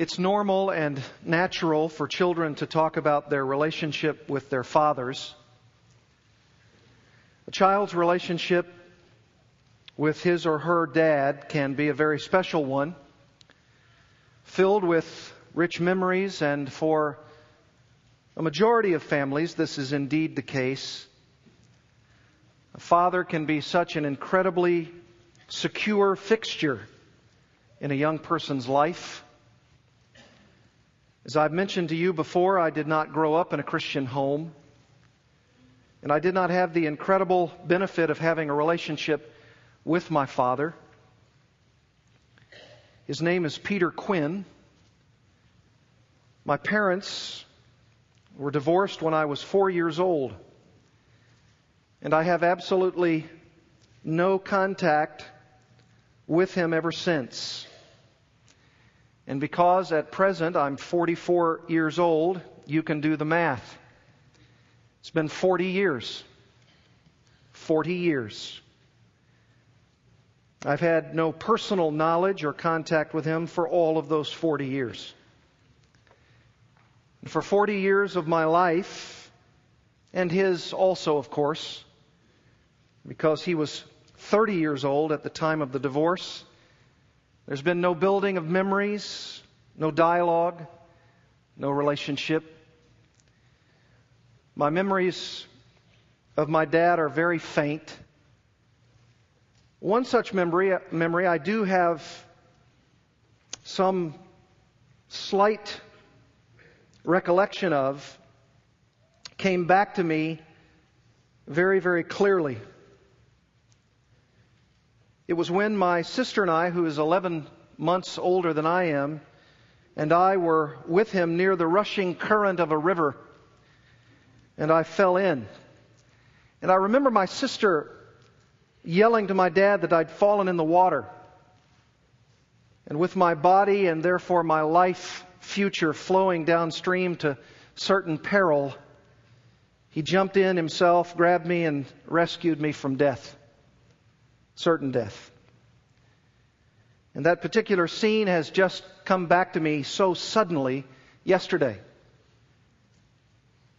It's normal and natural for children to talk about their relationship with their fathers. A child's relationship with his or her dad can be a very special one, filled with rich memories, and for a majority of families, this is indeed the case. A father can be such an incredibly secure fixture in a young person's life. As I've mentioned to you before, I did not grow up in a Christian home. And I did not have the incredible benefit of having a relationship with my father. His name is Peter Quinn. My parents were divorced when I was four years old. And I have absolutely no contact with him ever since. And because at present I'm 44 years old, you can do the math. It's been 40 years. 40 years. I've had no personal knowledge or contact with him for all of those 40 years. And for 40 years of my life, and his also, of course, because he was 30 years old at the time of the divorce, there's been no building of memories, no dialogue, no relationship. My memories of my dad are very faint. One such memory, memory I do have some slight recollection of came back to me very, very clearly. It was when my sister and I, who is 11 months older than I am, and I were with him near the rushing current of a river, and I fell in. And I remember my sister yelling to my dad that I'd fallen in the water. And with my body and therefore my life future flowing downstream to certain peril, he jumped in himself, grabbed me, and rescued me from death certain death. And that particular scene has just come back to me so suddenly yesterday.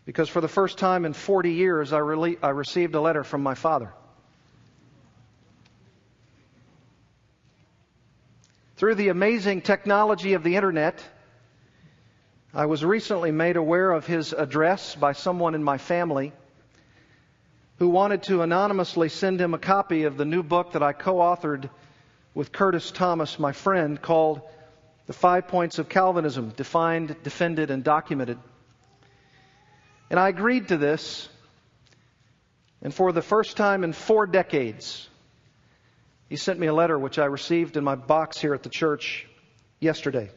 Because for the first time in 40 years, I, I received a letter from my father. Through the amazing technology of the internet, I was recently made aware of his address by someone in my family who wanted to anonymously send him a copy of the new book that I co authored with Curtis Thomas, my friend, called The Five Points of Calvinism Defined, Defended, and Documented. And I agreed to this. And for the first time in four decades, he sent me a letter which I received in my box here at the church yesterday.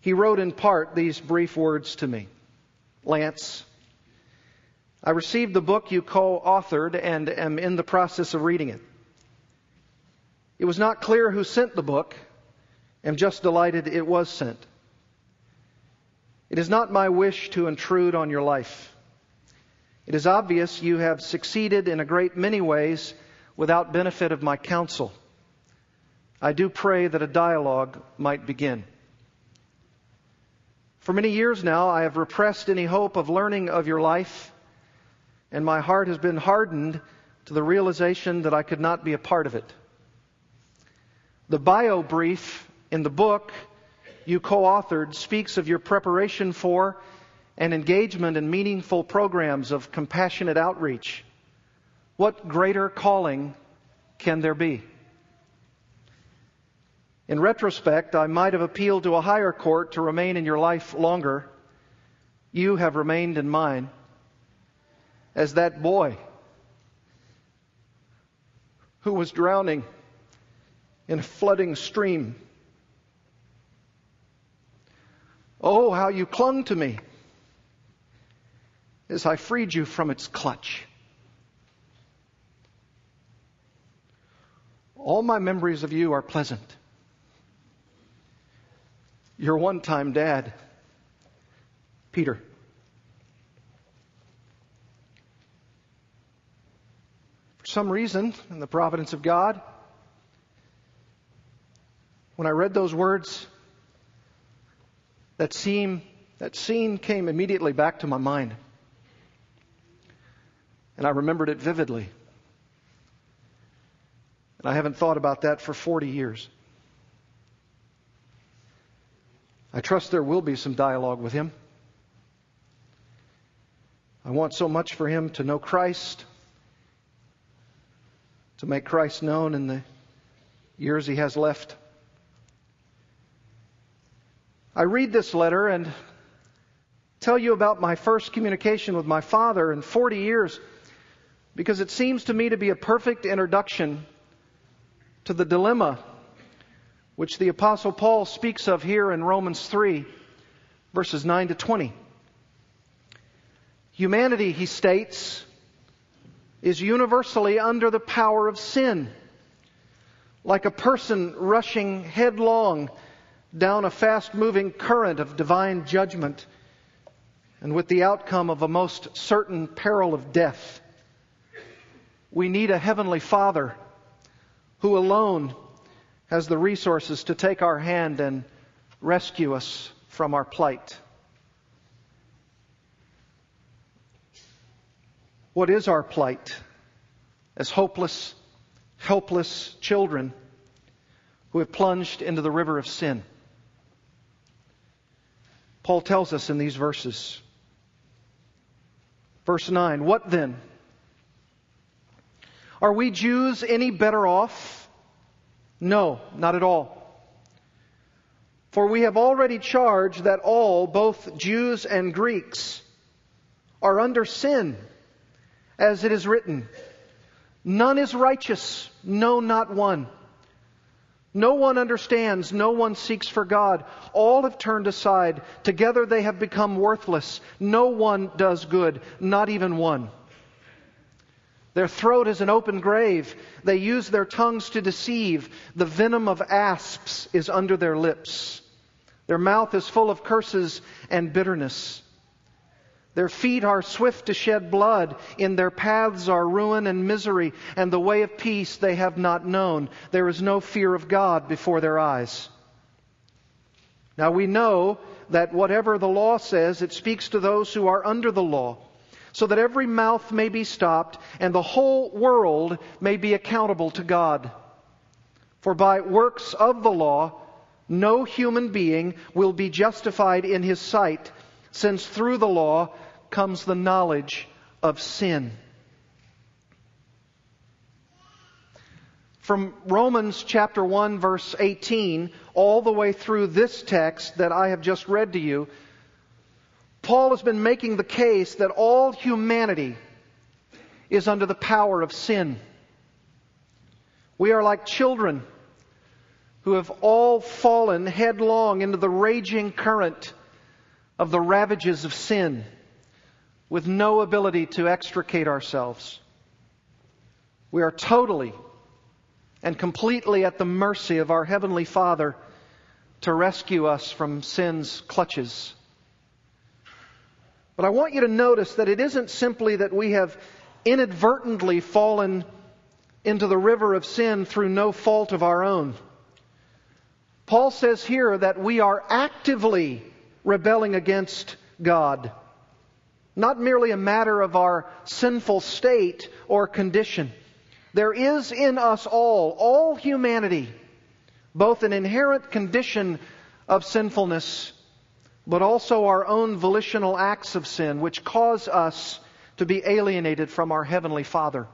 He wrote in part these brief words to me Lance, I received the book you co authored and am in the process of reading it. It was not clear who sent the book. Am just delighted it was sent. It is not my wish to intrude on your life. It is obvious you have succeeded in a great many ways without benefit of my counsel. I do pray that a dialogue might begin. For many years now, I have repressed any hope of learning of your life and my heart has been hardened to the realization that I could not be a part of it. The bio brief in the book you co authored speaks of your preparation for and engagement in meaningful programs of compassionate outreach. What greater calling can there be? In retrospect, I might have appealed to a higher court to remain in your life longer. You have remained in mine as that boy who was drowning in a flooding stream. Oh, how you clung to me as I freed you from its clutch. All my memories of you are pleasant. Your one time dad, Peter. Some reason, in the providence of God, When I read those words, that scene, that scene came immediately back to my mind. And I remembered it vividly. And I haven't thought about that for 40 years. I trust there will be some dialogue with him. I want so much for him to know Christ, to make Christ known in the years he has left. I read this letter and tell you about my first communication with my father in 40 years because it seems to me to be a perfect introduction to the dilemma which the Apostle Paul speaks of here in Romans 3, verses 9 to 20. Humanity, he states, is universally under the power of sin, like a person rushing headlong down a fast moving current of divine judgment, and with the outcome of a most certain peril of death. We need a Heavenly Father who alone has the resources to take our hand and rescue us from our plight. What is our plight as hopeless, helpless children who have plunged into the river of sin? Paul tells us in these verses. Verse 9, what then? Are we Jews any better off? No, not at all. For we have already charged that all, both Jews and Greeks, are under sin, as it is written, None is righteous, no, not one. No one understands, no one seeks for God. All have turned aside. Together they have become worthless. No one does good, not even one. Their throat is an open grave. They use their tongues to deceive. The venom of asps is under their lips. Their mouth is full of curses and bitterness. Their feet are swift to shed blood. In their paths are ruin and misery, and the way of peace they have not known. There is no fear of God before their eyes. Now we know that whatever the law says, it speaks to those who are under the law so that every mouth may be stopped and the whole world may be accountable to God. For by works of the law, no human being will be justified in his sight, since through the law comes the knowledge of sin. From Romans chapter 1 verse 18 all the way through this text that I have just read to you, Paul has been making the case that all humanity is under the power of sin. We are like children who have all fallen headlong into the raging current of the ravages of sin with no ability to extricate ourselves. We are totally and completely at the mercy of our Heavenly Father to rescue us from sin's clutches. But I want you to notice that it isn't simply that we have inadvertently fallen into the river of sin through no fault of our own. Paul says here that we are actively rebelling against God. Not merely a matter of our sinful state or condition. There is in us all, all humanity, both an inherent condition of sinfulness but also our own volitional acts of sin, which cause us to be alienated from our Heavenly Father.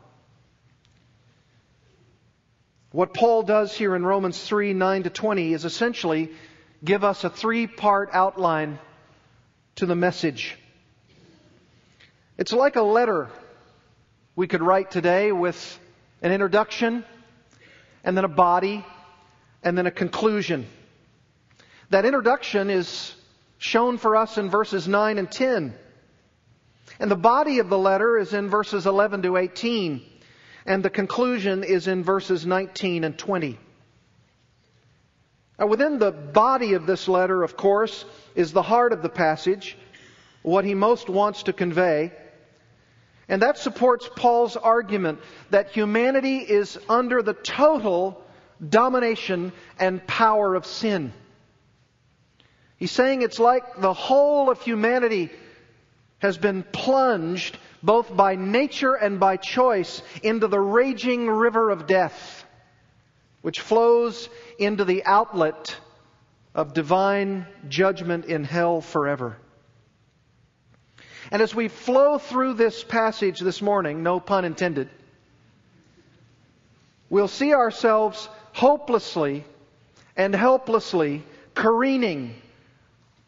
What Paul does here in Romans 3 9 to 20 is essentially give us a three part outline to the message. It's like a letter we could write today with an introduction, and then a body, and then a conclusion. That introduction is shown for us in verses 9 and 10. And the body of the letter is in verses 11 to 18. And the conclusion is in verses 19 and 20. Now, within the body of this letter, of course, is the heart of the passage, what he most wants to convey. And that supports Paul's argument that humanity is under the total domination and power of sin. He's saying it's like the whole of humanity has been plunged both by nature and by choice into the raging river of death, which flows into the outlet of divine judgment in hell forever. And as we flow through this passage this morning, no pun intended, we'll see ourselves hopelessly and helplessly careening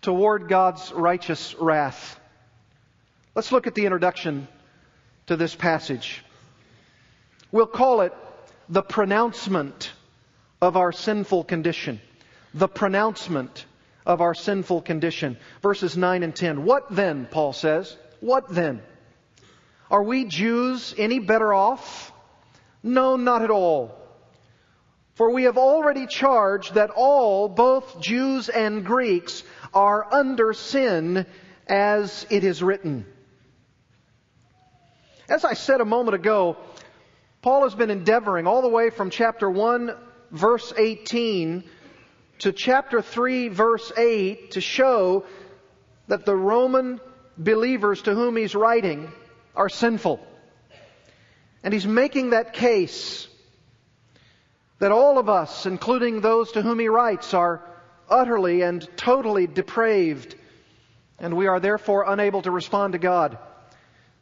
toward God's righteous wrath. Let's look at the introduction to this passage. We'll call it the pronouncement of our sinful condition. The pronouncement of our sinful condition. Verses 9 and 10. What then, Paul says? What then? Are we Jews any better off? No, not at all. For we have already charged that all, both Jews and Greeks, are under sin as it is written. As I said a moment ago, Paul has been endeavoring all the way from chapter 1, verse 18 to chapter 3, verse 8 to show that the Roman believers to whom he's writing are sinful. And he's making that case that all of us, including those to whom he writes, are utterly and totally depraved, and we are therefore unable to respond to God.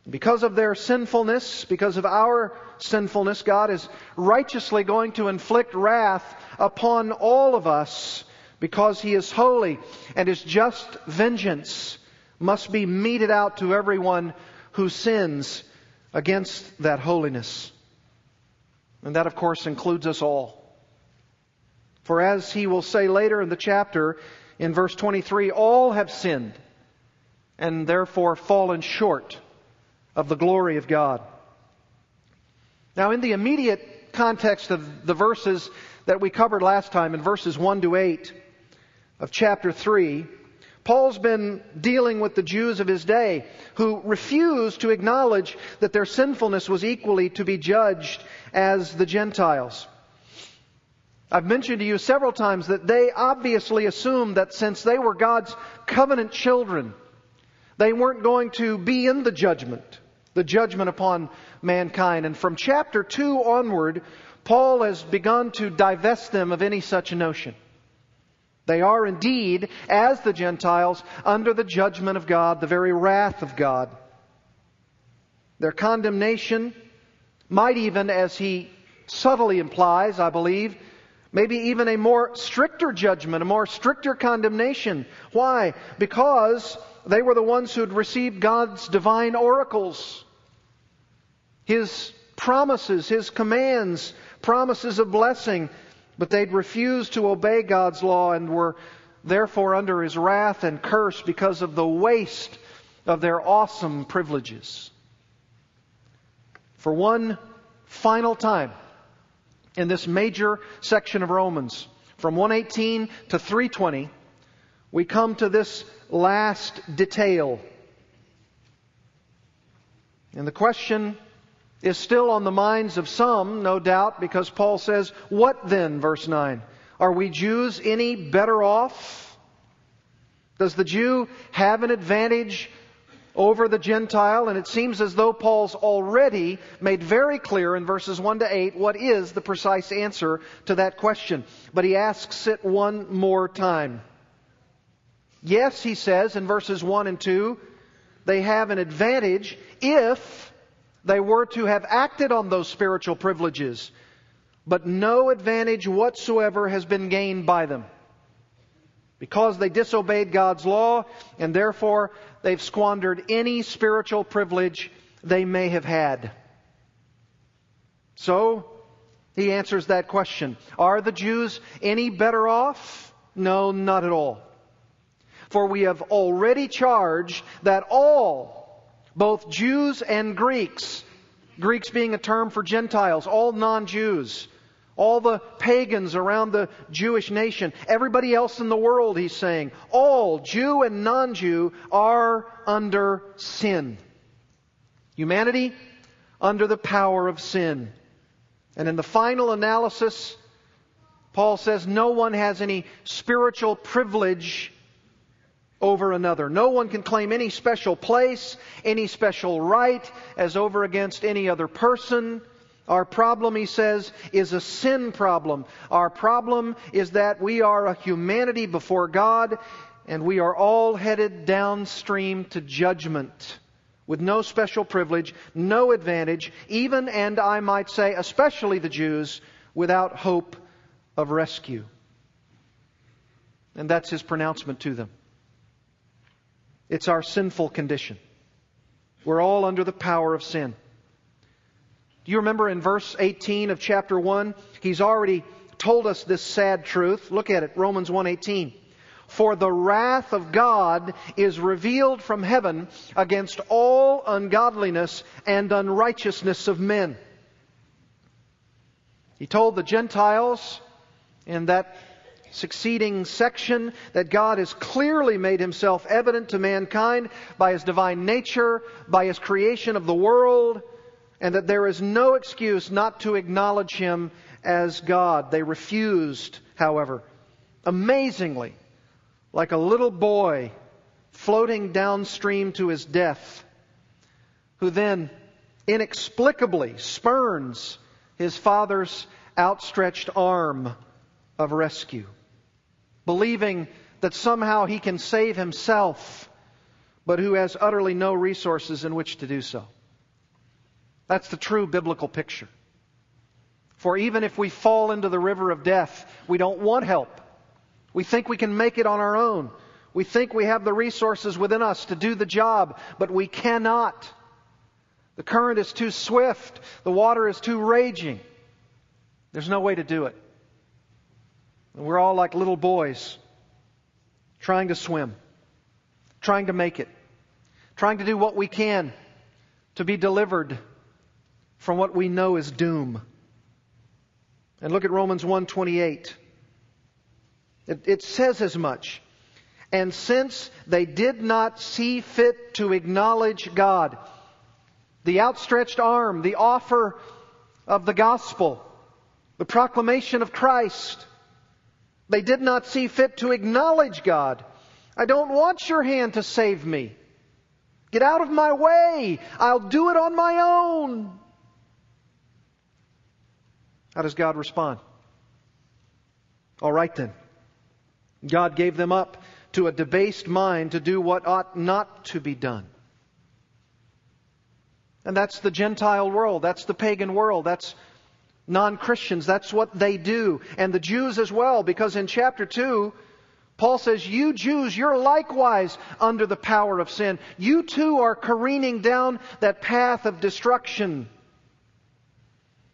Because of their sinfulness, because of our sinfulness, God is righteously going to inflict wrath upon all of us because He is holy and His just vengeance must be meted out to everyone who sins against that holiness. And that, of course, includes us all. For as he will say later in the chapter, in verse 23, all have sinned and therefore fallen short of the glory of God. Now, in the immediate context of the verses that we covered last time, in verses 1 to 8 of chapter 3, Paul's been dealing with the Jews of his day who refused to acknowledge that their sinfulness was equally to be judged as the Gentiles. I've mentioned to you several times that they obviously assumed that since they were God's covenant children, they weren't going to be in the judgment the judgment upon mankind. And from chapter 2 onward, Paul has begun to divest them of any such notion. They are indeed, as the Gentiles, under the judgment of God, the very wrath of God. Their condemnation might even, as he subtly implies, I believe, maybe even a more stricter judgment, a more stricter condemnation. Why? Because they were the ones who had received God's divine oracles. His promises, His commands, promises of blessing, but they'd refused to obey God's law and were therefore under His wrath and curse because of the waste of their awesome privileges. For one final time in this major section of Romans, from 118 to 320, we come to this last detail. And the question is still on the minds of some, no doubt, because Paul says, What then, verse 9? Are we Jews any better off? Does the Jew have an advantage over the Gentile? And it seems as though Paul's already made very clear in verses 1 to 8 what is the precise answer to that question. But he asks it one more time. Yes, he says in verses 1 and 2, they have an advantage if they were to have acted on those spiritual privileges, but no advantage whatsoever has been gained by them. Because they disobeyed God's law, and therefore they've squandered any spiritual privilege they may have had. So, he answers that question. Are the Jews any better off? No, not at all. For we have already charged that all both Jews and Greeks, Greeks being a term for Gentiles, all non Jews, all the pagans around the Jewish nation, everybody else in the world, he's saying, all, Jew and non Jew, are under sin. Humanity under the power of sin. And in the final analysis, Paul says no one has any spiritual privilege over another. No one can claim any special place, any special right as over against any other person. Our problem, he says, is a sin problem. Our problem is that we are a humanity before God and we are all headed downstream to judgment with no special privilege, no advantage, even, and I might say, especially the Jews, without hope of rescue. And that's his pronouncement to them. It's our sinful condition. We're all under the power of sin. Do you remember in verse 18 of chapter 1? He's already told us this sad truth. Look at it, Romans 1:18. For the wrath of God is revealed from heaven against all ungodliness and unrighteousness of men. He told the Gentiles in that succeeding section that God has clearly made himself evident to mankind by his divine nature, by his creation of the world, and that there is no excuse not to acknowledge him as God. They refused, however, amazingly, like a little boy floating downstream to his death, who then inexplicably spurns his father's outstretched arm of rescue, believing that somehow he can save himself, but who has utterly no resources in which to do so. That's the true biblical picture. For even if we fall into the river of death, we don't want help. We think we can make it on our own. We think we have the resources within us to do the job, but we cannot. The current is too swift. The water is too raging. There's no way to do it. And we're all like little boys trying to swim, trying to make it, trying to do what we can to be delivered from what we know is doom. And look at Romans 1:28. It, it says as much. And since they did not see fit to acknowledge God, the outstretched arm, the offer of the gospel, the proclamation of Christ, they did not see fit to acknowledge God. I don't want your hand to save me. Get out of my way. I'll do it on my own. How does God respond? All right then. God gave them up to a debased mind to do what ought not to be done. And that's the Gentile world. That's the pagan world. That's non Christians. That's what they do. And the Jews as well, because in chapter 2, Paul says, You Jews, you're likewise under the power of sin. You too are careening down that path of destruction.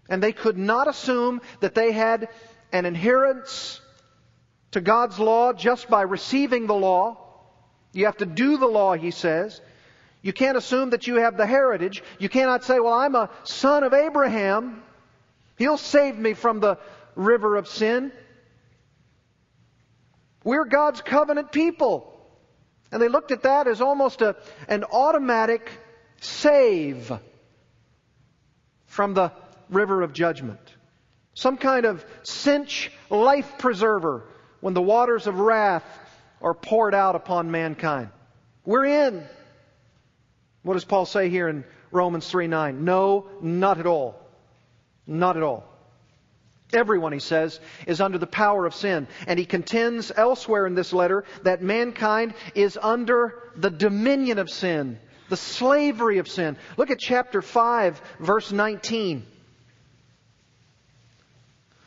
And they could not assume that they had an adherence to God's law just by receiving the law. You have to do the law, he says. You can't assume that you have the heritage. You cannot say, well, I'm a son of Abraham. He'll save me from the river of sin. We're God's covenant people. And they looked at that as almost a, an automatic save from the river of judgment. Some kind of cinch life preserver when the waters of wrath are poured out upon mankind. We're in. What does Paul say here in Romans 3 9? No, not at all. Not at all. Everyone, he says, is under the power of sin. And he contends elsewhere in this letter that mankind is under the dominion of sin, the slavery of sin. Look at chapter 5, verse 19.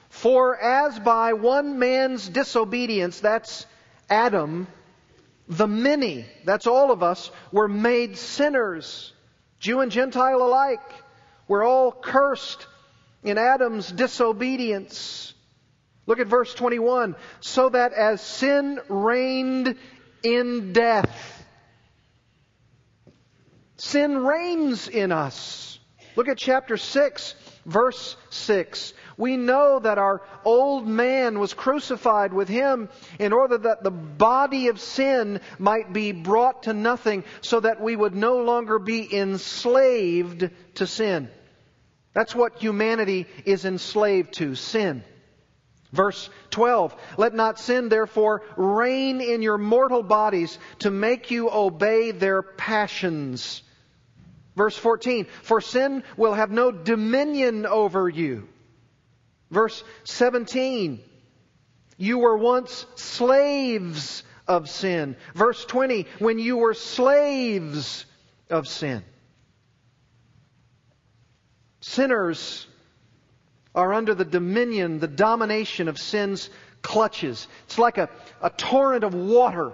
For as by one man's disobedience, that's Adam, the many, that's all of us, were made sinners, Jew and Gentile alike. We're all cursed in Adam's disobedience. Look at verse 21. So that as sin reigned in death, sin reigns in us. Look at chapter 6, verse 6 we know that our old man was crucified with him in order that the body of sin might be brought to nothing so that we would no longer be enslaved to sin. That's what humanity is enslaved to, sin. Verse 12, let not sin therefore reign in your mortal bodies to make you obey their passions. Verse 14, for sin will have no dominion over you. Verse 17, you were once slaves of sin. Verse 20, when you were slaves of sin. Sinners are under the dominion, the domination of sin's clutches. It's like a, a torrent of water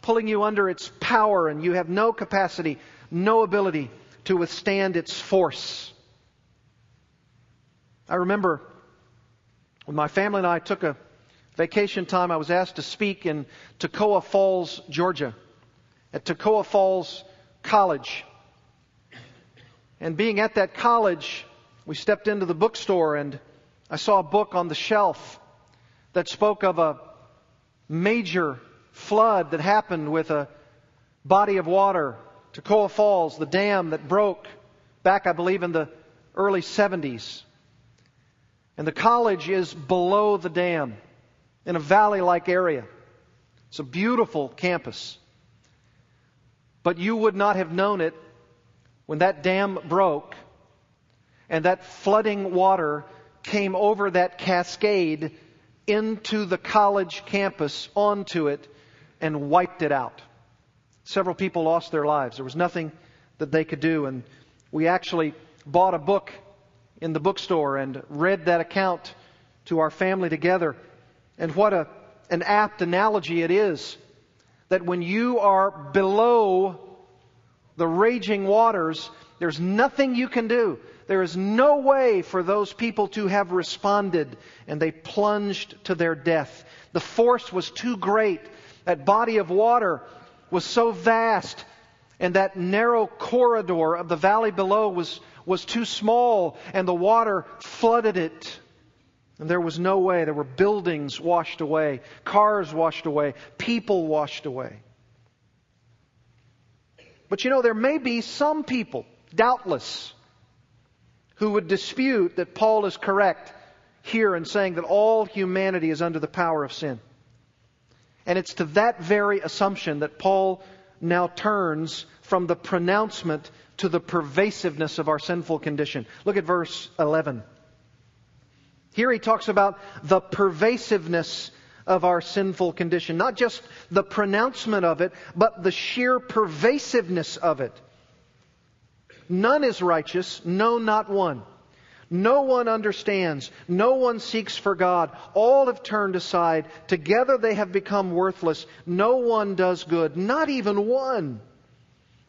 pulling you under its power, and you have no capacity, no ability to withstand its force. I remember when my family and I took a vacation time, I was asked to speak in Toccoa Falls, Georgia, at Toccoa Falls College. And being at that college, we stepped into the bookstore and I saw a book on the shelf that spoke of a major flood that happened with a body of water, Toccoa Falls, the dam that broke back, I believe, in the early 70s. And the college is below the dam in a valley like area. It's a beautiful campus. But you would not have known it when that dam broke and that flooding water came over that cascade into the college campus, onto it, and wiped it out. Several people lost their lives. There was nothing that they could do. And we actually bought a book in the bookstore and read that account to our family together. And what a, an apt analogy it is that when you are below the raging waters, there's nothing you can do. There is no way for those people to have responded, and they plunged to their death. The force was too great. That body of water was so vast, and that narrow corridor of the valley below was, was too small, and the water flooded it. And there was no way. There were buildings washed away, cars washed away, people washed away. But you know, there may be some people, doubtless, who would dispute that Paul is correct here in saying that all humanity is under the power of sin. And it's to that very assumption that Paul now turns from the pronouncement to the pervasiveness of our sinful condition. Look at verse 11. Here he talks about the pervasiveness of our sinful condition. Not just the pronouncement of it, but the sheer pervasiveness of it. None is righteous, no, not one. No one understands. No one seeks for God. All have turned aside. Together they have become worthless. No one does good, not even one.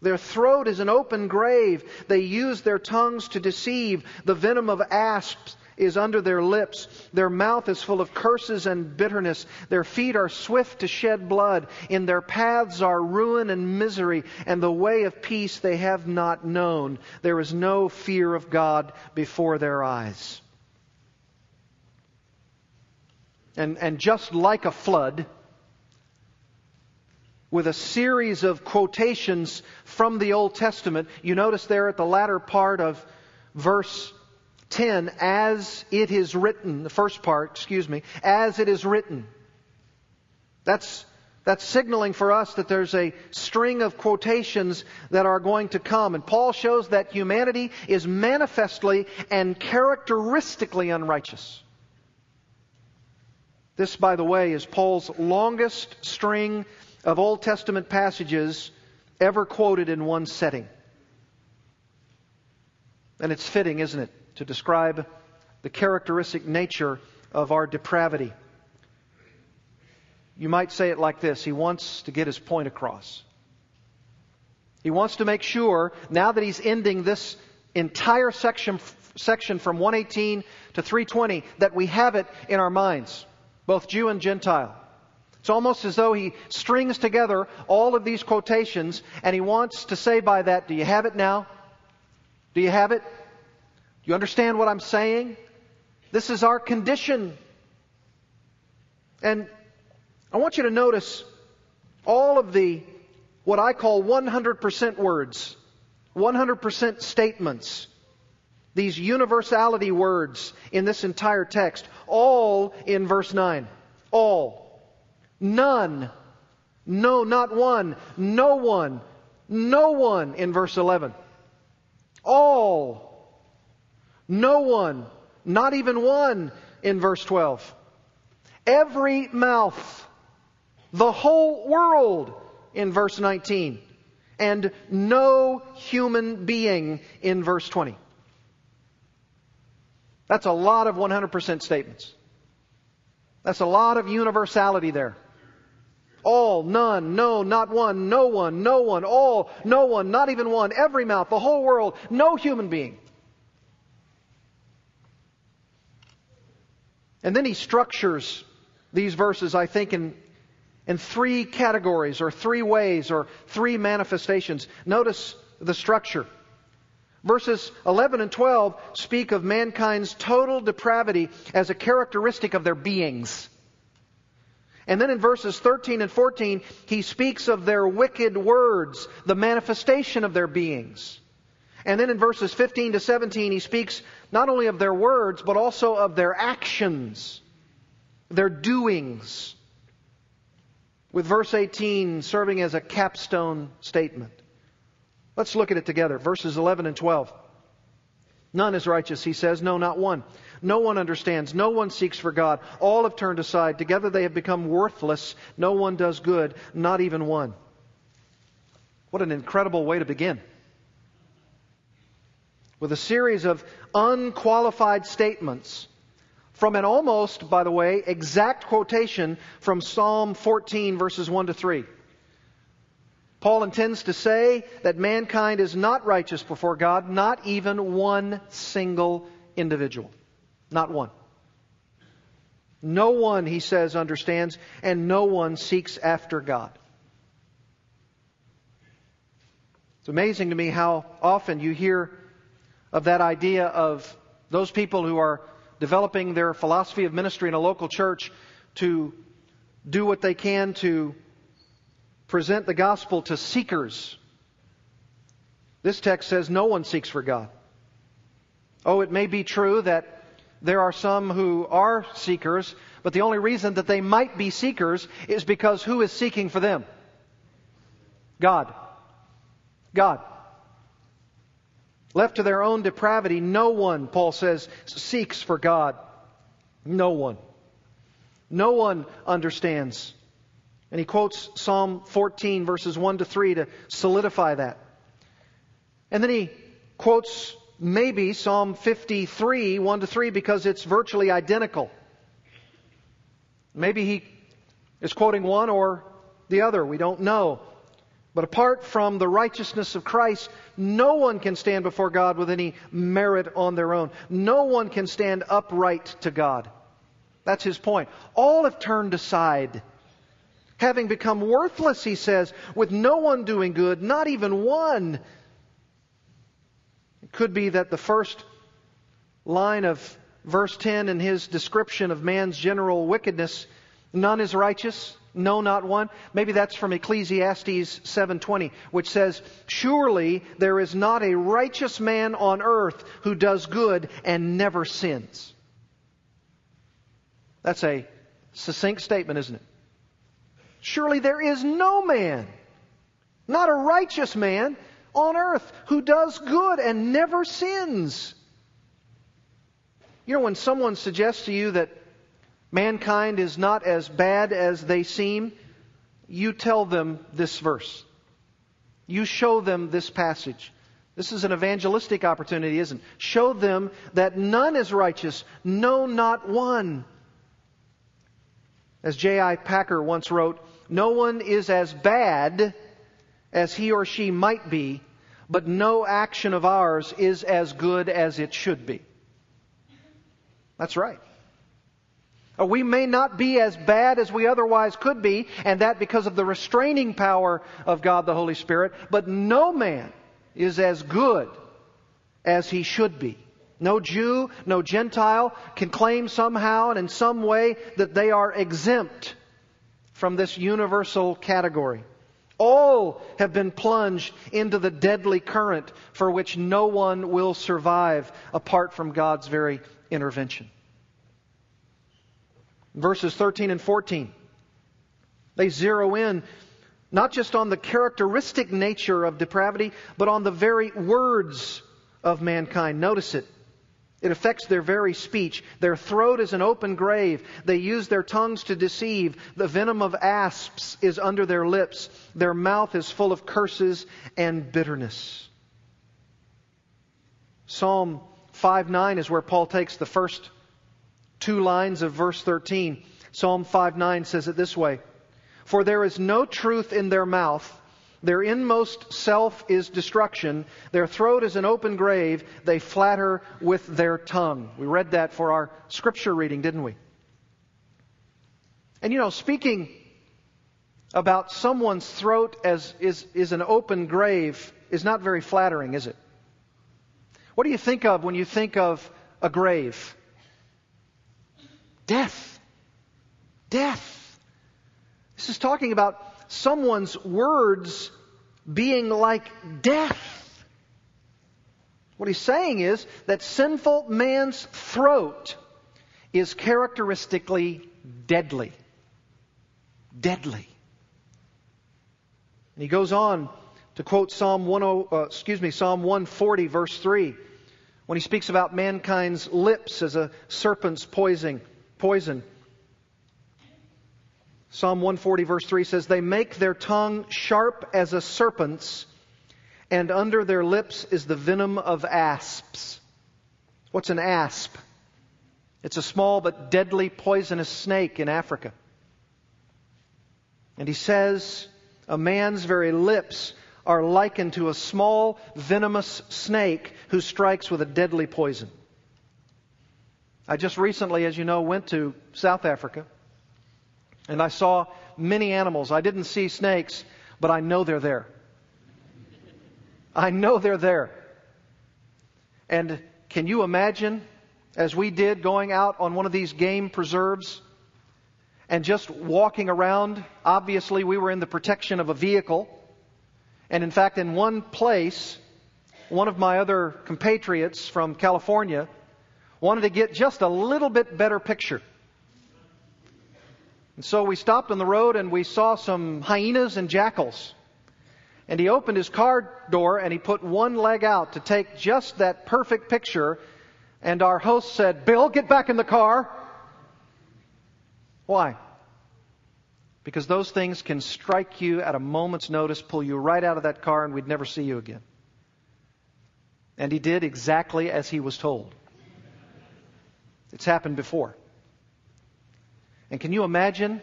Their throat is an open grave. They use their tongues to deceive. The venom of asps is under their lips. Their mouth is full of curses and bitterness. Their feet are swift to shed blood. In their paths are ruin and misery, and the way of peace they have not known. There is no fear of God before their eyes. And, and just like a flood, with a series of quotations from the Old Testament, you notice there at the latter part of verse 10, as it is written, the first part, excuse me, as it is written. That's, that's signaling for us that there's a string of quotations that are going to come. And Paul shows that humanity is manifestly and characteristically unrighteous. This, by the way, is Paul's longest string of Old Testament passages ever quoted in one setting. And it's fitting, isn't it? To describe the characteristic nature of our depravity. You might say it like this He wants to get his point across. He wants to make sure, now that he's ending this entire section, section from 118 to 320, that we have it in our minds, both Jew and Gentile. It's almost as though he strings together all of these quotations and he wants to say by that, Do you have it now? Do you have it? You understand what I'm saying? This is our condition. And I want you to notice all of the, what I call 100% words, 100% statements These universality words in this entire text, all in verse 9. All. None. No, not one. No one. No one in verse 11. All. No one. Not even one in verse 12. Every mouth. The whole world in verse 19. And no human being in verse 20. That's a lot of 100% statements. That's a lot of universality there. All, none, no, not one, no one, no one, all, no one, not even one, every mouth, the whole world, no human being. And then he structures these verses, I think, in, in three categories or three ways or three manifestations. Notice the structure. Verses 11 and 12 speak of mankind's total depravity as a characteristic of their beings. And then in verses 13 and 14, he speaks of their wicked words, the manifestation of their beings. And then in verses 15 to 17, he speaks not only of their words, but also of their actions, their doings, with verse 18 serving as a capstone statement. Let's look at it together. Verses 11 and 12. None is righteous, he says. No, not one. No one understands. No one seeks for God. All have turned aside. Together they have become worthless. No one does good, not even one. What an incredible way to begin. With a series of unqualified statements from an almost, by the way, exact quotation from Psalm 14, verses 1 to 3. Paul intends to say that mankind is not righteous before God, not even one single individual. Not one. No one, he says, understands, and no one seeks after God. It's amazing to me how often you hear of that idea of those people who are developing their philosophy of ministry in a local church to do what they can to present the gospel to seekers. This text says no one seeks for God. Oh, it may be true that there are some who are seekers, but the only reason that they might be seekers is because who is seeking for them? God. God. Left to their own depravity, no one, Paul says, seeks for God. No one. No one understands. And he quotes Psalm 14, verses 1 to 3 to solidify that. And then he quotes maybe Psalm 53, 1 to 3, because it's virtually identical. Maybe he is quoting one or the other. We don't know. But apart from the righteousness of Christ, no one can stand before God with any merit on their own. No one can stand upright to God. That's his point. All have turned aside having become worthless, he says, with no one doing good, not even one. It could be that the first line of verse 10 in his description of man's general wickedness, none is righteous, no not one. Maybe that's from Ecclesiastes 7:20, which says, "Surely there is not a righteous man on earth who does good and never sins." That's a succinct statement, isn't it? Surely there is no man, not a righteous man, on earth who does good and never sins. You know, when someone suggests to you that mankind is not as bad as they seem, you tell them this verse. You show them this passage. This is an evangelistic opportunity, isn't it? Show them that none is righteous, no, not one. As J.I. Packer once wrote, no one is as bad as he or she might be, but no action of ours is as good as it should be. That's right. Uh, we may not be as bad as we otherwise could be, and that because of the restraining power of God the Holy Spirit, but no man is as good as he should be. No Jew, no Gentile can claim somehow and in some way that they are exempt from this universal category. All have been plunged into the deadly current for which no one will survive apart from God's very intervention. Verses 13 and 14. They zero in not just on the characteristic nature of depravity, but on the very words of mankind. Notice it. It affects their very speech. Their throat is an open grave. They use their tongues to deceive. The venom of asps is under their lips. Their mouth is full of curses and bitterness. Psalm 5 9 is where Paul takes the first two lines of verse 13. Psalm 5 9 says it this way For there is no truth in their mouth. Their inmost self is destruction. Their throat is an open grave. They flatter with their tongue. We read that for our scripture reading, didn't we? And you know, speaking about someone's throat as is, is an open grave is not very flattering, is it? What do you think of when you think of a grave? Death. Death. This is talking about someone's words being like death. What he's saying is that sinful man's throat is characteristically deadly. Deadly. And he goes on to quote Psalm 10, uh, excuse me, Psalm 140 verse 3 when he speaks about mankind's lips as a serpent's poison. Poison. Psalm 140, verse 3 says, They make their tongue sharp as a serpent's, and under their lips is the venom of asps. What's an asp? It's a small but deadly poisonous snake in Africa. And he says, A man's very lips are likened to a small venomous snake who strikes with a deadly poison. I just recently, as you know, went to South Africa. And I saw many animals. I didn't see snakes, but I know they're there. I know they're there. And can you imagine, as we did, going out on one of these game preserves and just walking around? Obviously, we were in the protection of a vehicle. And in fact, in one place, one of my other compatriots from California wanted to get just a little bit better picture. And so we stopped on the road and we saw some hyenas and jackals. And he opened his car door and he put one leg out to take just that perfect picture. And our host said, Bill, get back in the car. Why? Because those things can strike you at a moment's notice, pull you right out of that car, and we'd never see you again. And he did exactly as he was told. It's happened before. And can you imagine,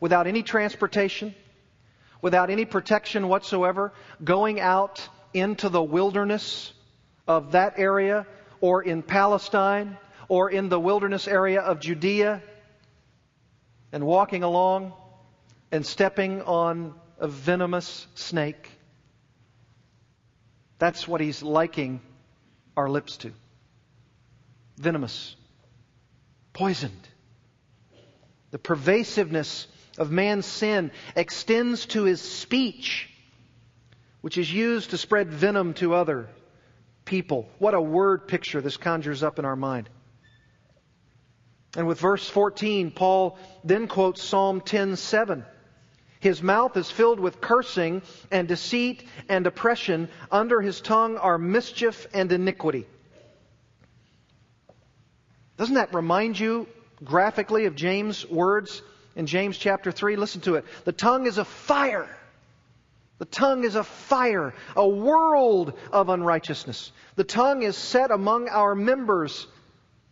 without any transportation, without any protection whatsoever, going out into the wilderness of that area, or in Palestine, or in the wilderness area of Judea, and walking along and stepping on a venomous snake? That's what he's liking our lips to. Venomous. Poisoned. The pervasiveness of man's sin extends to his speech, which is used to spread venom to other people. What a word picture this conjures up in our mind. And with verse 14, Paul then quotes Psalm 10:7. His mouth is filled with cursing and deceit and oppression. Under his tongue are mischief and iniquity. Doesn't that remind you graphically of James' words in James chapter 3. Listen to it. The tongue is a fire. The tongue is a fire, a world of unrighteousness. The tongue is set among our members,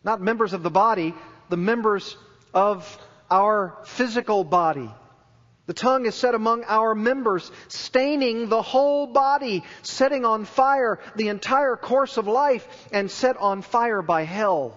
not members of the body, the members of our physical body. The tongue is set among our members, staining the whole body, setting on fire the entire course of life, and set on fire by hell.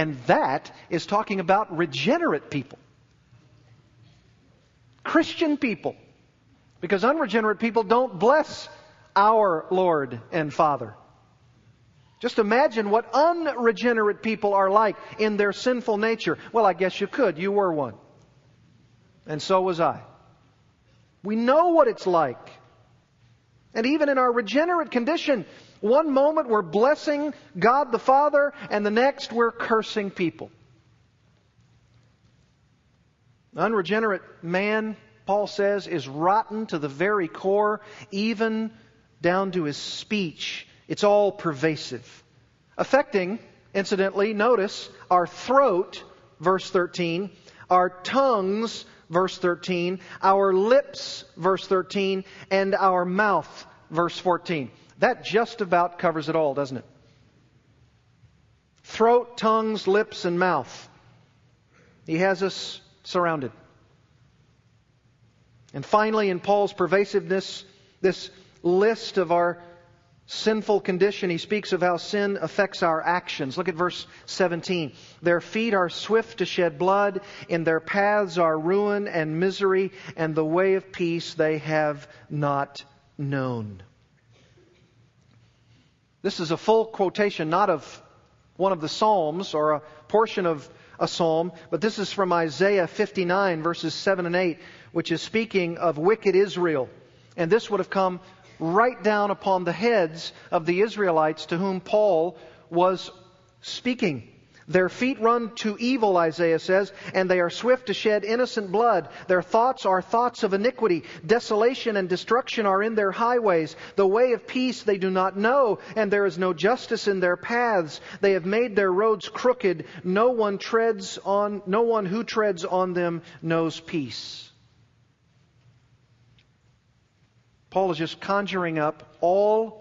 And that is talking about regenerate people. Christian people. Because unregenerate people don't bless our Lord and Father. Just imagine what unregenerate people are like in their sinful nature. Well, I guess you could. You were one. And so was I. We know what it's like. And even in our regenerate condition, one moment we're blessing God the Father, and the next we're cursing people. Unregenerate man, Paul says, is rotten to the very core, even down to his speech. It's all pervasive. Affecting, incidentally, notice, our throat, verse 13, our tongues, verse 13, our lips, verse 13, and our mouth, verse 14. That just about covers it all, doesn't it? Throat, tongues, lips, and mouth. He has us surrounded. And finally, in Paul's pervasiveness, this list of our sinful condition, he speaks of how sin affects our actions. Look at verse 17. Their feet are swift to shed blood, in their paths are ruin and misery, and the way of peace they have not known. This is a full quotation, not of one of the Psalms or a portion of a psalm, but this is from Isaiah 59, verses 7 and 8, which is speaking of wicked Israel. And this would have come right down upon the heads of the Israelites to whom Paul was speaking. Their feet run to evil, Isaiah says, and they are swift to shed innocent blood. Their thoughts are thoughts of iniquity. Desolation and destruction are in their highways. The way of peace they do not know, and there is no justice in their paths. They have made their roads crooked. No one treads on, no one who treads on them knows peace. Paul is just conjuring up all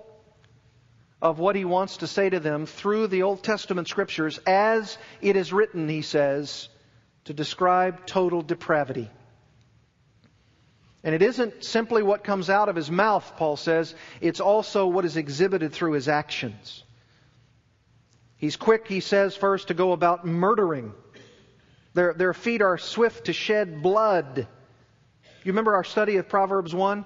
of what he wants to say to them through the Old Testament scriptures as it is written, he says, to describe total depravity. And it isn't simply what comes out of his mouth, Paul says, it's also what is exhibited through his actions. He's quick, he says, first to go about murdering. Their, their feet are swift to shed blood. You remember our study of Proverbs 1?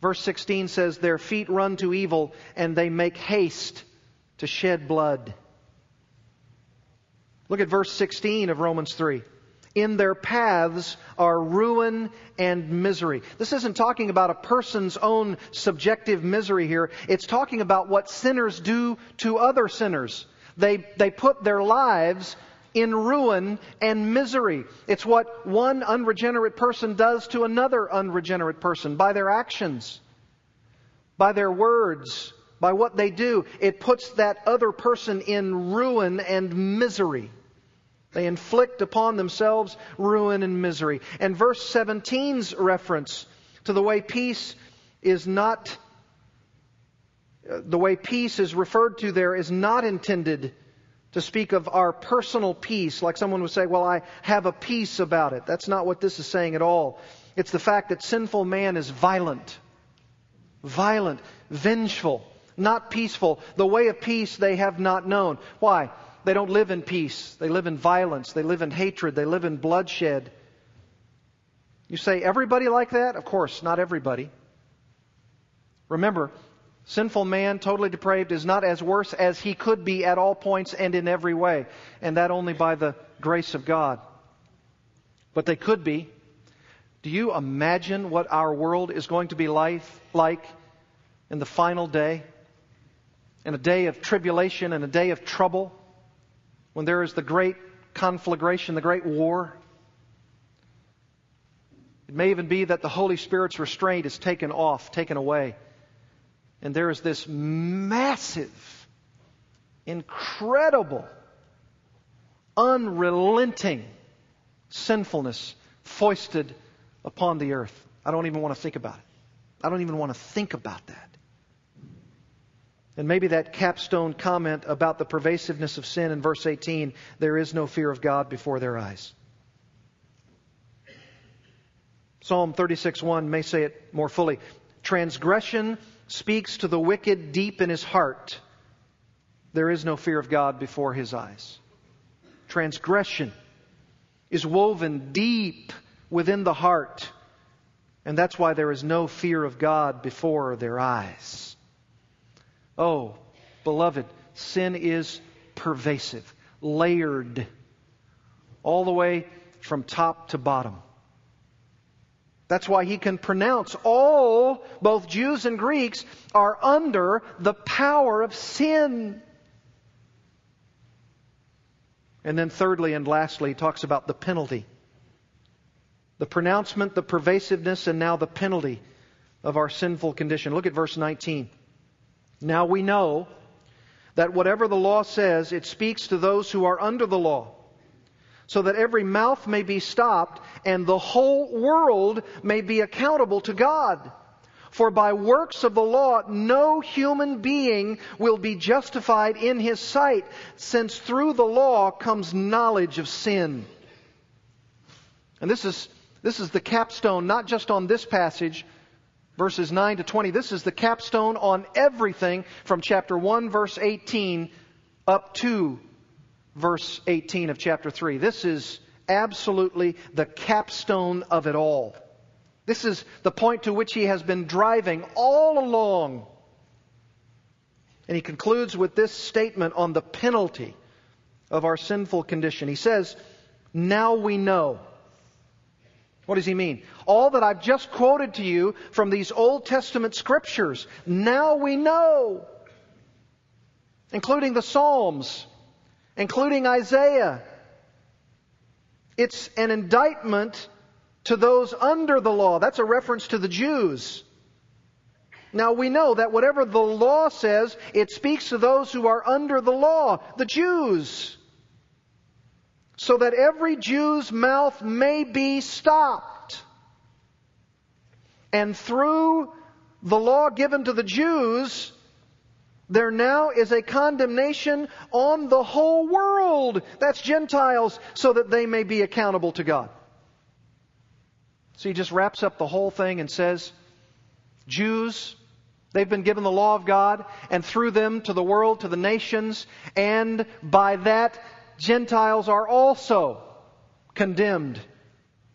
Verse 16 says, Their feet run to evil, and they make haste to shed blood. Look at verse 16 of Romans 3. In their paths are ruin and misery. This isn't talking about a person's own subjective misery here. It's talking about what sinners do to other sinners. They, they put their lives in ruin and misery. It's what one unregenerate person does to another unregenerate person by their actions, by their words, by what they do. It puts that other person in ruin and misery. They inflict upon themselves ruin and misery. And verse 17's reference to the way peace is not, uh, the way peace is referred to there is not intended to speak of our personal peace, like someone would say, Well, I have a peace about it. That's not what this is saying at all. It's the fact that sinful man is violent, violent, vengeful, not peaceful. The way of peace they have not known. Why? They don't live in peace. They live in violence. They live in hatred. They live in bloodshed. You say, everybody like that? Of course, not everybody. Remember, Sinful man, totally depraved, is not as worse as he could be at all points and in every way, and that only by the grace of God. But they could be. Do you imagine what our world is going to be life, like in the final day? In a day of tribulation and a day of trouble? When there is the great conflagration, the great war? It may even be that the Holy Spirit's restraint is taken off, taken away. And there is this massive, incredible, unrelenting sinfulness foisted upon the earth. I don't even want to think about it. I don't even want to think about that. And maybe that capstone comment about the pervasiveness of sin in verse 18 there is no fear of God before their eyes. Psalm 36:1 may say it more fully. Transgression speaks to the wicked deep in his heart. There is no fear of God before his eyes. Transgression is woven deep within the heart. And that's why there is no fear of God before their eyes. Oh, beloved, sin is pervasive, layered, all the way from top to bottom. That's why he can pronounce all, both Jews and Greeks, are under the power of sin. And then, thirdly and lastly, he talks about the penalty. The pronouncement, the pervasiveness, and now the penalty of our sinful condition. Look at verse 19. Now we know that whatever the law says, it speaks to those who are under the law, so that every mouth may be stopped and the whole world may be accountable to God. For by works of the law, no human being will be justified in his sight, since through the law comes knowledge of sin. And this is, this is the capstone, not just on this passage, verses 9 to 20. This is the capstone on everything from chapter 1, verse 18, up to verse 18 of chapter 3. This is absolutely the capstone of it all. This is the point to which he has been driving all along. And he concludes with this statement on the penalty of our sinful condition. He says, Now we know. What does he mean? All that I've just quoted to you from these Old Testament scriptures, now we know. Including the Psalms, including Isaiah. It's an indictment to those under the law. That's a reference to the Jews. Now we know that whatever the law says, it speaks to those who are under the law, the Jews. So that every Jew's mouth may be stopped. And through the law given to the Jews, there now is a condemnation on the whole world. That's Gentiles, so that they may be accountable to God. So he just wraps up the whole thing and says, Jews, they've been given the law of God, and through them to the world, to the nations, and by that, Gentiles are also condemned,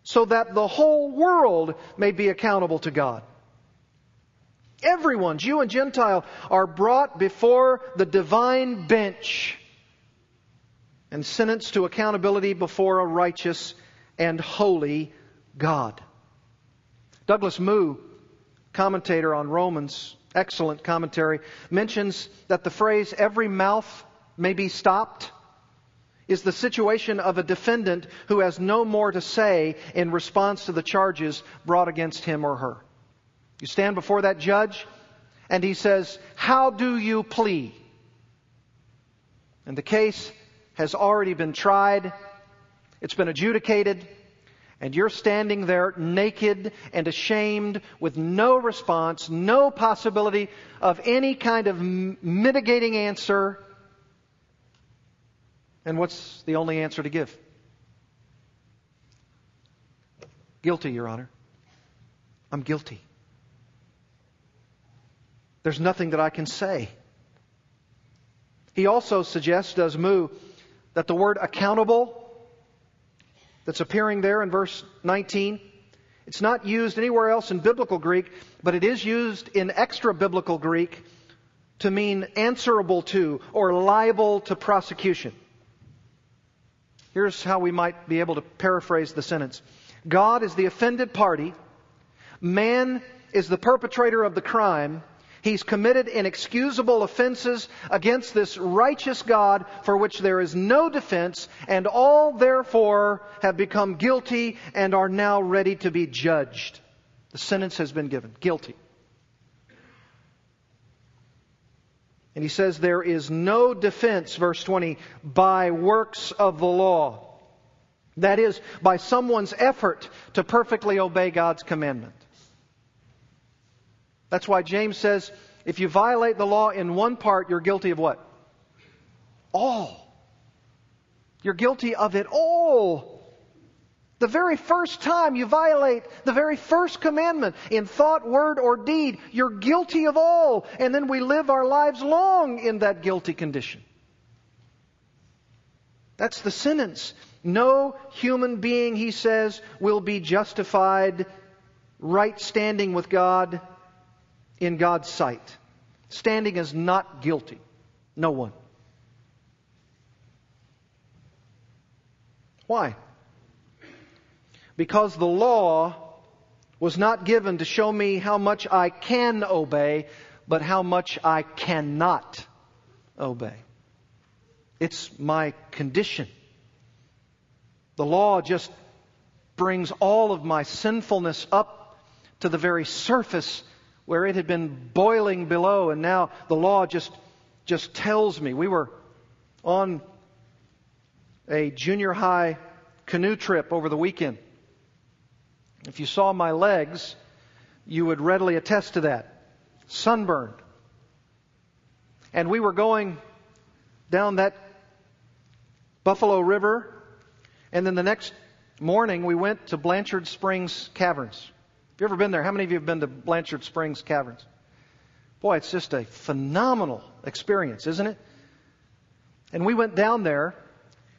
so that the whole world may be accountable to God. Everyone, Jew and Gentile, are brought before the divine bench and sentenced to accountability before a righteous and holy God. Douglas Moo, commentator on Romans, excellent commentary, mentions that the phrase, every mouth may be stopped, is the situation of a defendant who has no more to say in response to the charges brought against him or her. You stand before that judge, and he says, How do you plead? And the case has already been tried, it's been adjudicated, and you're standing there naked and ashamed with no response, no possibility of any kind of mitigating answer. And what's the only answer to give? Guilty, Your Honor. I'm guilty. There's nothing that I can say. He also suggests, does Moo, that the word accountable that's appearing there in verse 19, it's not used anywhere else in biblical Greek, but it is used in extra biblical Greek to mean answerable to or liable to prosecution. Here's how we might be able to paraphrase the sentence God is the offended party, man is the perpetrator of the crime, He's committed inexcusable offenses against this righteous God for which there is no defense, and all therefore have become guilty and are now ready to be judged. The sentence has been given. Guilty. And he says there is no defense, verse 20, by works of the law. That is, by someone's effort to perfectly obey God's commandment. That's why James says if you violate the law in one part, you're guilty of what? All. You're guilty of it all. The very first time you violate the very first commandment in thought, word, or deed, you're guilty of all. And then we live our lives long in that guilty condition. That's the sentence. No human being, he says, will be justified right standing with God in God's sight. Standing is not guilty. No one. Why? Because the law was not given to show me how much I can obey, but how much I cannot obey. It's my condition. The law just brings all of my sinfulness up to the very surface where it had been boiling below, and now the law just, just tells me. We were on a junior high canoe trip over the weekend. If you saw my legs, you would readily attest to that. Sunburned. And we were going down that Buffalo River, and then the next morning we went to Blanchard Springs Caverns. Have you ever been there? How many of you have been to Blanchard Springs Caverns? Boy, it's just a phenomenal experience, isn't it? And we went down there,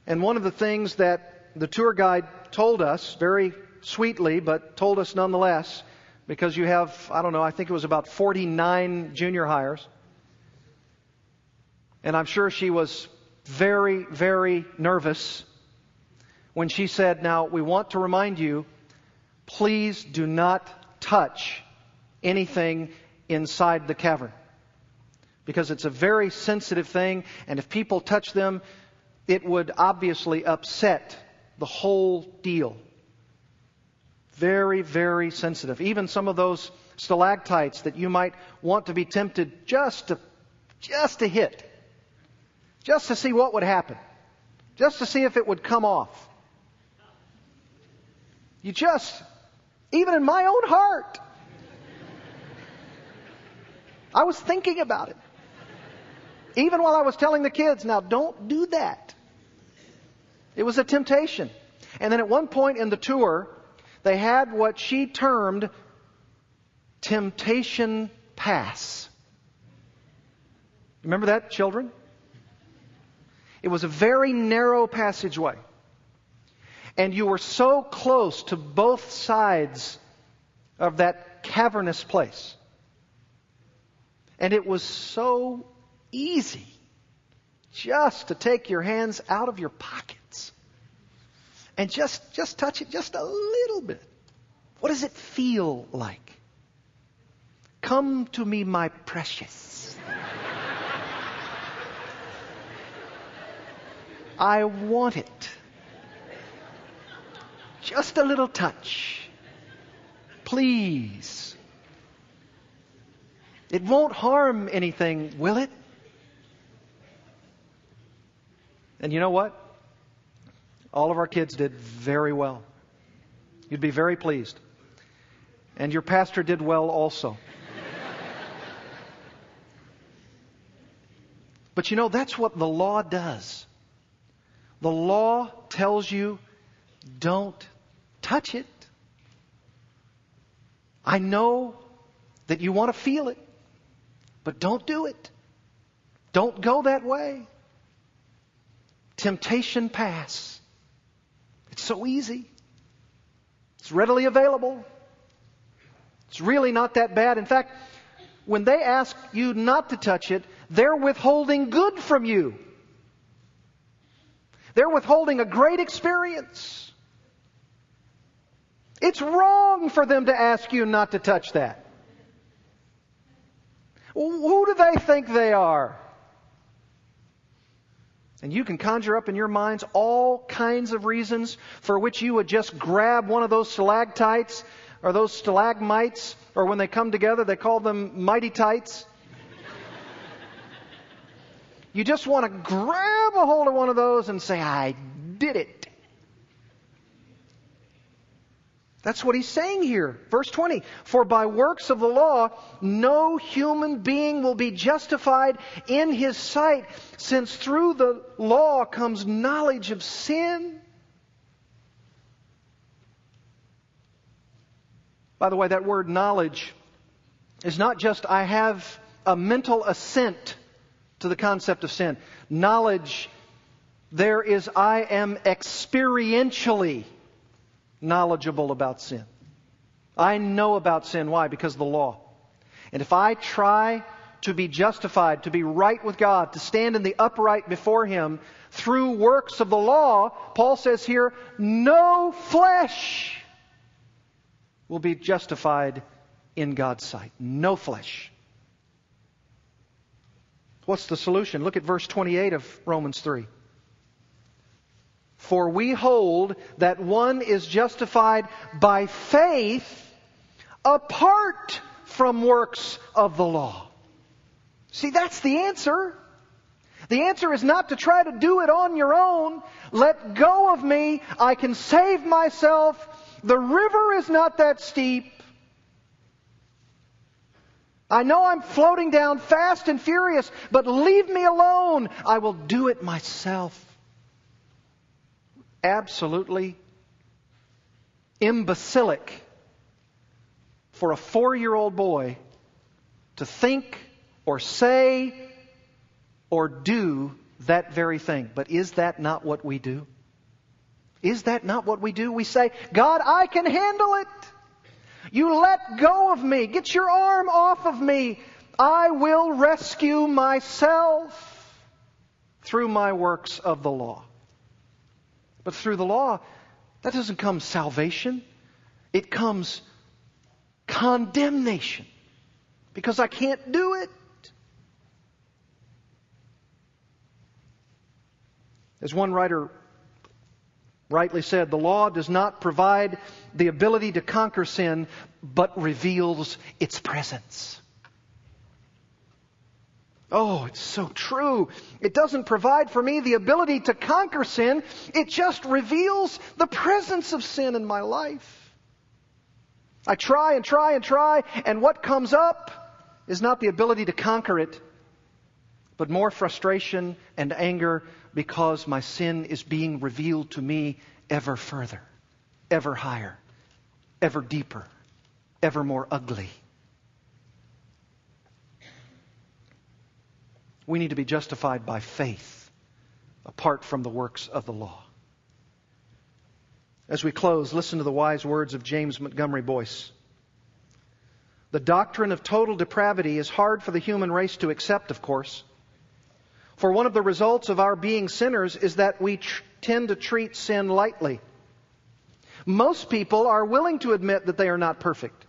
and one of the things that the tour guide told us very sweetly, but told us nonetheless, because you have, I don't know, I think it was about 49 junior hires. And I'm sure she was very, very nervous when she said, Now, we want to remind you, please do not touch anything inside the cavern. Because it's a very sensitive thing, and if people touch them, it would obviously upset the whole deal. Very, very sensitive. Even some of those stalactites that you might want to be tempted just to, just to hit. Just to see what would happen. Just to see if it would come off. You just, even in my own heart, I was thinking about it. Even while I was telling the kids, now don't do that. It was a temptation. And then at one point in the tour, they had what she termed temptation pass. Remember that, children? It was a very narrow passageway. And you were so close to both sides of that cavernous place. And it was so easy just to take your hands out of your pockets and just, just touch it just a little bit. What does it feel like? Come to me, my precious. I want it. Just a little touch. Please. It won't harm anything, will it? And you know what? All of our kids did very well. You'd be very pleased. And your pastor did well also. but you know, that's what the law does. The law tells you don't touch it. I know that you want to feel it, but don't do it. Don't go that way. Temptation pass. It's so easy. It's readily available. It's really not that bad. In fact, when they ask you not to touch it, they're withholding good from you. They're withholding a great experience. It's wrong for them to ask you not to touch that. Who do they think they are? And you can conjure up in your minds all kinds of reasons for which you would just grab one of those stalactites or those stalagmites, or when they come together, they call them mighty tights. you just want to grab a hold of one of those and say, I did it. That's what he's saying here. Verse 20. For by works of the law, no human being will be justified in his sight, since through the law comes knowledge of sin. By the way, that word knowledge is not just I have a mental assent to the concept of sin. Knowledge, there is I am experientially knowledgeable about sin. I know about sin. Why? Because of the law. And if I try to be justified, to be right with God, to stand in the upright before Him through works of the law, Paul says here, no flesh will be justified in God's sight. No flesh. What's the solution? Look at verse 28 of Romans 3. For we hold that one is justified by faith apart from works of the law. See, that's the answer. The answer is not to try to do it on your own. Let go of me. I can save myself. The river is not that steep. I know I'm floating down fast and furious, but leave me alone. I will do it myself. Absolutely imbecilic for a four year old boy to think or say or do that very thing. But is that not what we do? Is that not what we do? We say, God, I can handle it. You let go of me. Get your arm off of me. I will rescue myself through my works of the law. But through the law, that doesn't come salvation. It comes condemnation because I can't do it. As one writer rightly said, the law does not provide the ability to conquer sin, but reveals its presence. Oh, it's so true. It doesn't provide for me the ability to conquer sin. It just reveals the presence of sin in my life. I try and try and try, and what comes up is not the ability to conquer it, but more frustration and anger because my sin is being revealed to me ever further, ever higher, ever deeper, ever more ugly. We need to be justified by faith apart from the works of the law. As we close, listen to the wise words of James Montgomery Boice. The doctrine of total depravity is hard for the human race to accept, of course. For one of the results of our being sinners is that we tr- tend to treat sin lightly. Most people are willing to admit that they are not perfect.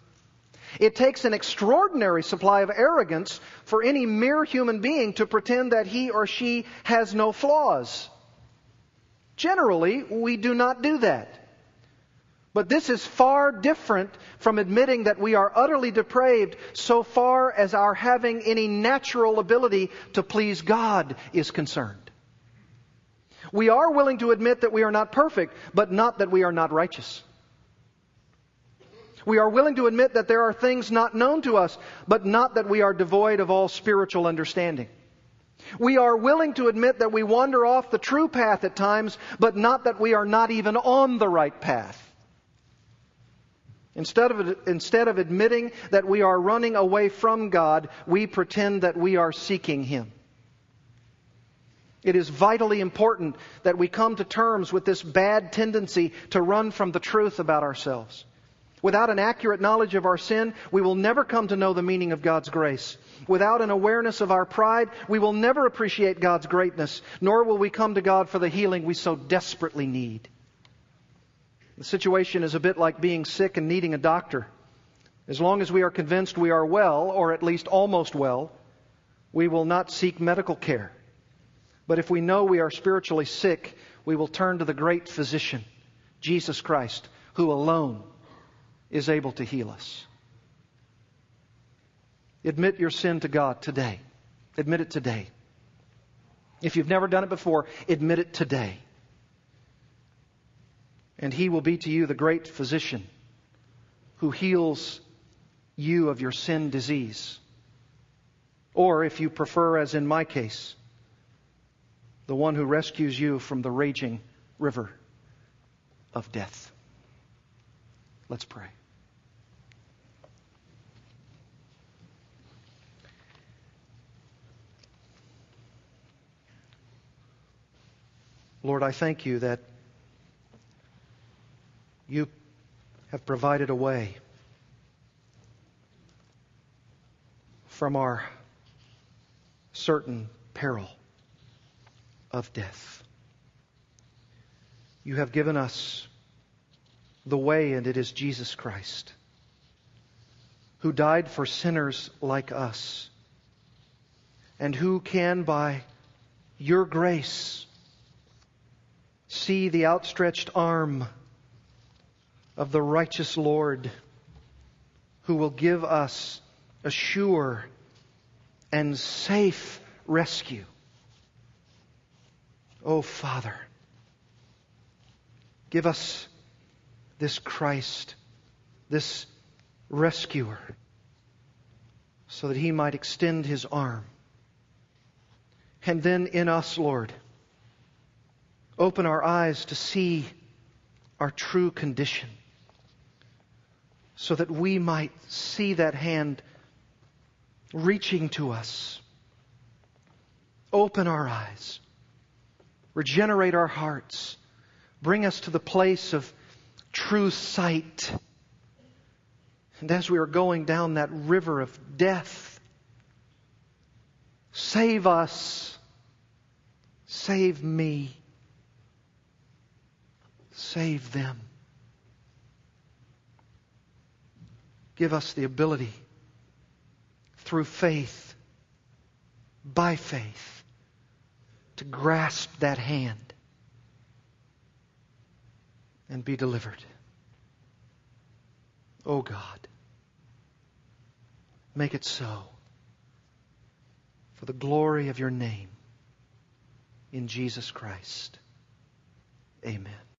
It takes an extraordinary supply of arrogance for any mere human being to pretend that he or she has no flaws. Generally, we do not do that. But this is far different from admitting that we are utterly depraved so far as our having any natural ability to please God is concerned. We are willing to admit that we are not perfect, but not that we are not righteous. We are willing to admit that there are things not known to us, but not that we are devoid of all spiritual understanding. We are willing to admit that we wander off the true path at times, but not that we are not even on the right path. Instead of, instead of admitting that we are running away from God, we pretend that we are seeking Him. It is vitally important that we come to terms with this bad tendency to run from the truth about ourselves. Without an accurate knowledge of our sin, we will never come to know the meaning of God's grace. Without an awareness of our pride, we will never appreciate God's greatness, nor will we come to God for the healing we so desperately need. The situation is a bit like being sick and needing a doctor. As long as we are convinced we are well, or at least almost well, we will not seek medical care. But if we know we are spiritually sick, we will turn to the great physician, Jesus Christ, who alone is able to heal us. Admit your sin to God today. Admit it today. If you've never done it before, admit it today and he will be to you the great physician who heals you of your sin disease. Or, if you prefer, as in my case, the one who rescues you from the raging river of death. Let's pray. Lord, I thank you that you have provided a way from our certain peril of death. You have given us the way, and it is Jesus Christ, who died for sinners like us, and who can, by your grace, see the outstretched arm of the righteous Lord, who will give us a sure and safe rescue. Oh, Father, give us this Christ, this rescuer, so that he might extend his arm. And then in us, Lord, open our eyes to see our true condition, so that we might see that hand reaching to us. Open our eyes, regenerate our hearts, bring us to the place of true sight. And as we are going down that river of death, save us, save me, save them. Give us the ability through faith, by faith, to grasp that hand and be delivered. Oh God, make it so for the glory of your name in Jesus Christ. Amen.